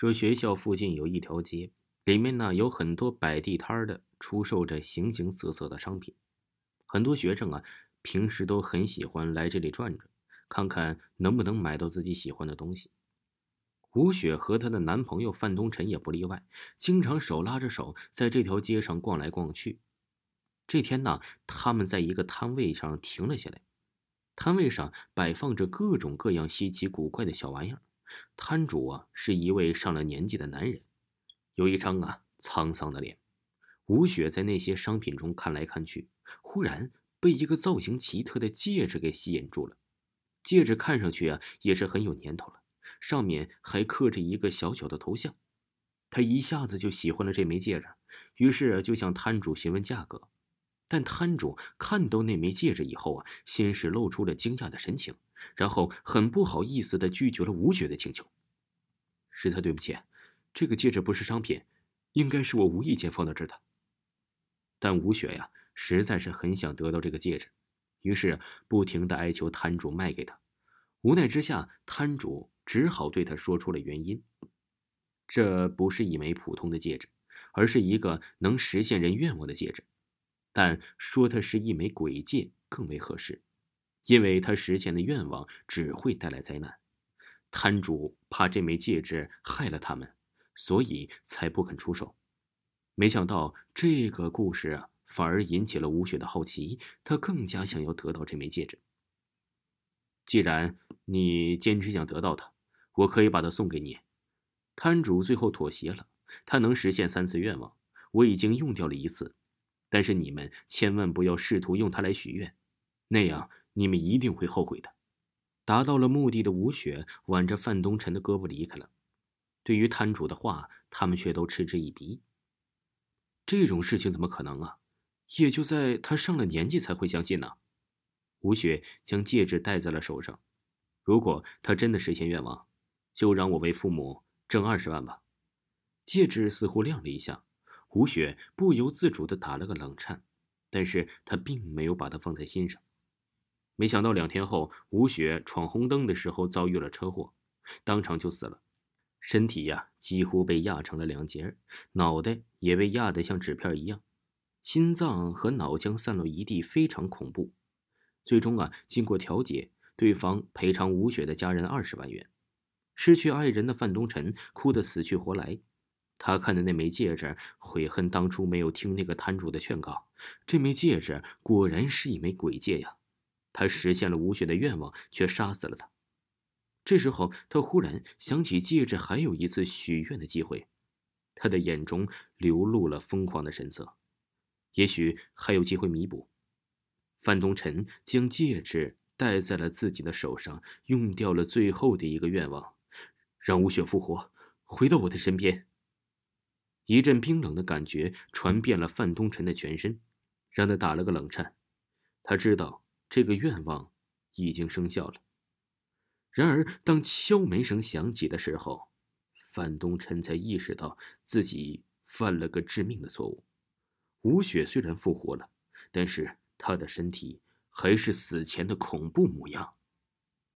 说学校附近有一条街，里面呢有很多摆地摊的，出售着形形色色的商品。很多学生啊，平时都很喜欢来这里转转，看看能不能买到自己喜欢的东西。吴雪和她的男朋友范东辰也不例外，经常手拉着手在这条街上逛来逛去。这天呢，他们在一个摊位上停了下来，摊位上摆放着各种各样稀奇古怪的小玩意儿。摊主啊，是一位上了年纪的男人，有一张啊沧桑的脸。吴雪在那些商品中看来看去，忽然被一个造型奇特的戒指给吸引住了。戒指看上去啊，也是很有年头了，上面还刻着一个小小的头像。他一下子就喜欢了这枚戒指，于是就向摊主询问价格。但摊主看到那枚戒指以后啊，先是露出了惊讶的神情。然后很不好意思的拒绝了吴雪的请求。实在对不起，这个戒指不是商品，应该是我无意间放到这儿的。但吴雪呀，实在是很想得到这个戒指，于是不停的哀求摊主卖给他。无奈之下，摊主只好对他说出了原因：这不是一枚普通的戒指，而是一个能实现人愿望的戒指。但说它是一枚鬼戒更为合适。因为他实现的愿望只会带来灾难，摊主怕这枚戒指害了他们，所以才不肯出手。没想到这个故事，反而引起了吴雪的好奇，他更加想要得到这枚戒指。既然你坚持想得到它，我可以把它送给你。摊主最后妥协了，他能实现三次愿望，我已经用掉了一次，但是你们千万不要试图用它来许愿，那样。你们一定会后悔的。达到了目的的吴雪挽着范东辰的胳膊离开了。对于摊主的话，他们却都嗤之以鼻。这种事情怎么可能啊？也就在他上了年纪才会相信呢。吴雪将戒指戴在了手上。如果他真的实现愿望，就让我为父母挣二十万吧。戒指似乎亮了一下，吴雪不由自主的打了个冷颤，但是他并没有把它放在心上。没想到两天后，吴雪闯红灯的时候遭遇了车祸，当场就死了，身体呀几乎被压成了两截，脑袋也被压得像纸片一样，心脏和脑浆散落一地，非常恐怖。最终啊，经过调解，对方赔偿吴雪的家人二十万元。失去爱人的范东辰哭得死去活来，他看着那枚戒指，悔恨当初没有听那个摊主的劝告。这枚戒指果然是一枚鬼戒呀！他实现了吴雪的愿望，却杀死了她。这时候，他忽然想起戒指还有一次许愿的机会，他的眼中流露了疯狂的神色。也许还有机会弥补。范东辰将戒指戴在了自己的手上，用掉了最后的一个愿望，让吴雪复活，回到我的身边。一阵冰冷的感觉传遍了范东晨的全身，让他打了个冷颤。他知道。这个愿望已经生效了。然而，当敲门声响起的时候，范东晨才意识到自己犯了个致命的错误。吴雪虽然复活了，但是她的身体还是死前的恐怖模样。